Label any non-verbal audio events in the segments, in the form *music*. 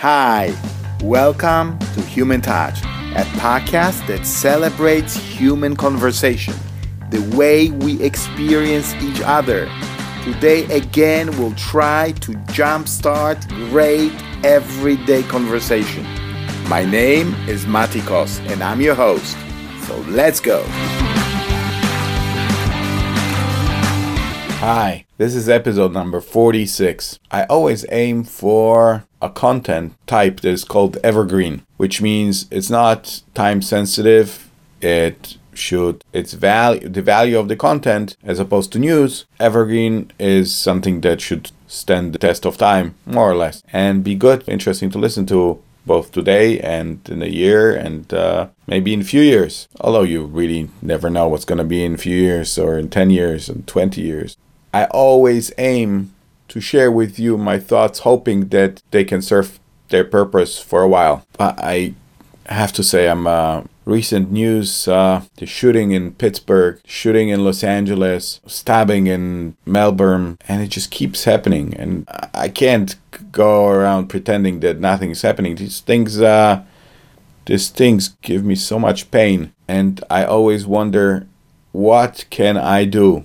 Hi, welcome to Human Touch, a podcast that celebrates human conversation, the way we experience each other. Today, again, we'll try to jumpstart great everyday conversation. My name is Matikos, and I'm your host. So let's go. Hi, this is episode number 46. I always aim for a content type that is called evergreen, which means it's not time sensitive. It should its value the value of the content as opposed to news. Evergreen is something that should stand the test of time, more or less, and be good, interesting to listen to both today and in a year and uh, maybe in a few years. Although you really never know what's going to be in a few years or in 10 years and 20 years. I always aim to share with you my thoughts, hoping that they can serve their purpose for a while. I have to say, I'm uh, recent news uh, the shooting in Pittsburgh, shooting in Los Angeles, stabbing in Melbourne, and it just keeps happening. And I can't go around pretending that nothing's happening. These things, uh, these things give me so much pain, and I always wonder, what can I do?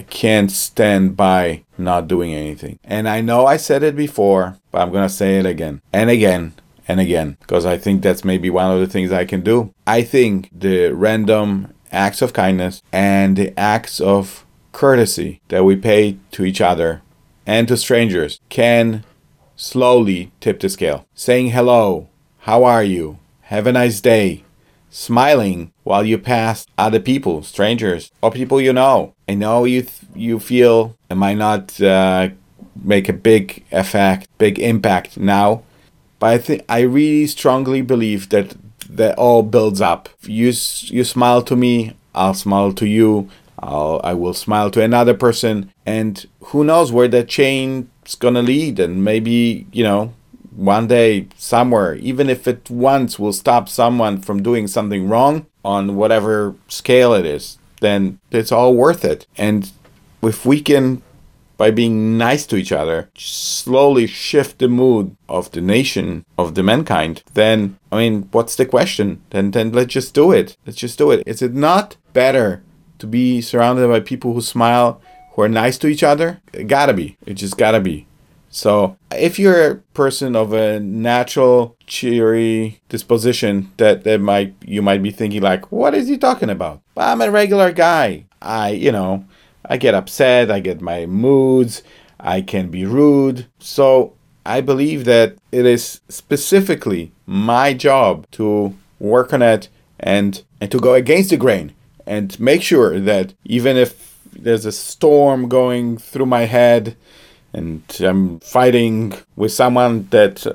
I can't stand by not doing anything. And I know I said it before, but I'm going to say it again and again and again because I think that's maybe one of the things I can do. I think the random acts of kindness and the acts of courtesy that we pay to each other and to strangers can slowly tip the scale. Saying hello, how are you? Have a nice day smiling while you pass other people, strangers, or people you know. I know you th- you feel it might not uh, make a big effect, big impact now, but I think I really strongly believe that that all builds up. You you smile to me, I'll smile to you. I'll I will smile to another person, and who knows where that chain's gonna lead, and maybe you know one day somewhere, even if it once will stop someone from doing something wrong on whatever scale it is, then it's all worth it. And if we can, by being nice to each other, slowly shift the mood of the nation, of the mankind, then, I mean, what's the question? Then, then let's just do it. Let's just do it. Is it not better to be surrounded by people who smile, who are nice to each other? It gotta be. It just gotta be. So, if you're a person of a natural, cheery disposition, that, that might you might be thinking like, "What is he talking about?" I'm a regular guy. I, you know, I get upset. I get my moods. I can be rude. So I believe that it is specifically my job to work on it and and to go against the grain and make sure that even if there's a storm going through my head and I'm fighting with someone that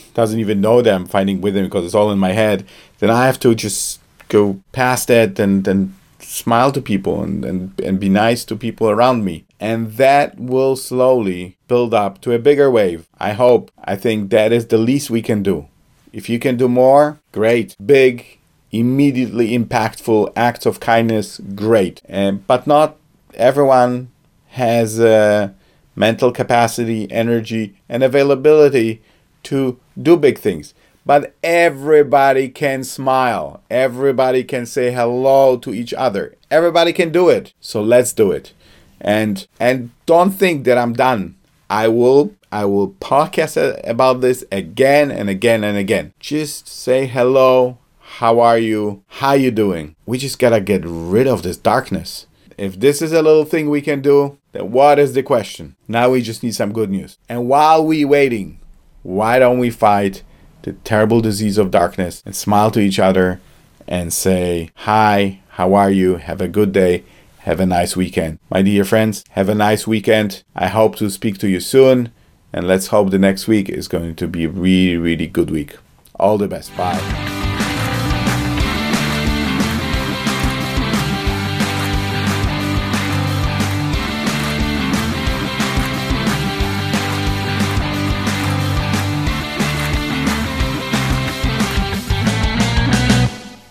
*laughs* doesn't even know that I'm fighting with them because it's all in my head, then I have to just go past that and, and smile to people and, and, and be nice to people around me. And that will slowly build up to a bigger wave. I hope. I think that is the least we can do. If you can do more, great. Big, immediately impactful acts of kindness, great. But not everyone has. Uh, mental capacity, energy, and availability to do big things. But everybody can smile. Everybody can say hello to each other. Everybody can do it. So let's do it. And and don't think that I'm done. I will I will podcast about this again and again and again. Just say hello. How are you? How you doing? We just got to get rid of this darkness. If this is a little thing we can do, then what is the question? Now we just need some good news. And while we waiting, why don't we fight the terrible disease of darkness and smile to each other and say, Hi, how are you? Have a good day. Have a nice weekend. My dear friends, have a nice weekend. I hope to speak to you soon. And let's hope the next week is going to be a really, really good week. All the best. Bye.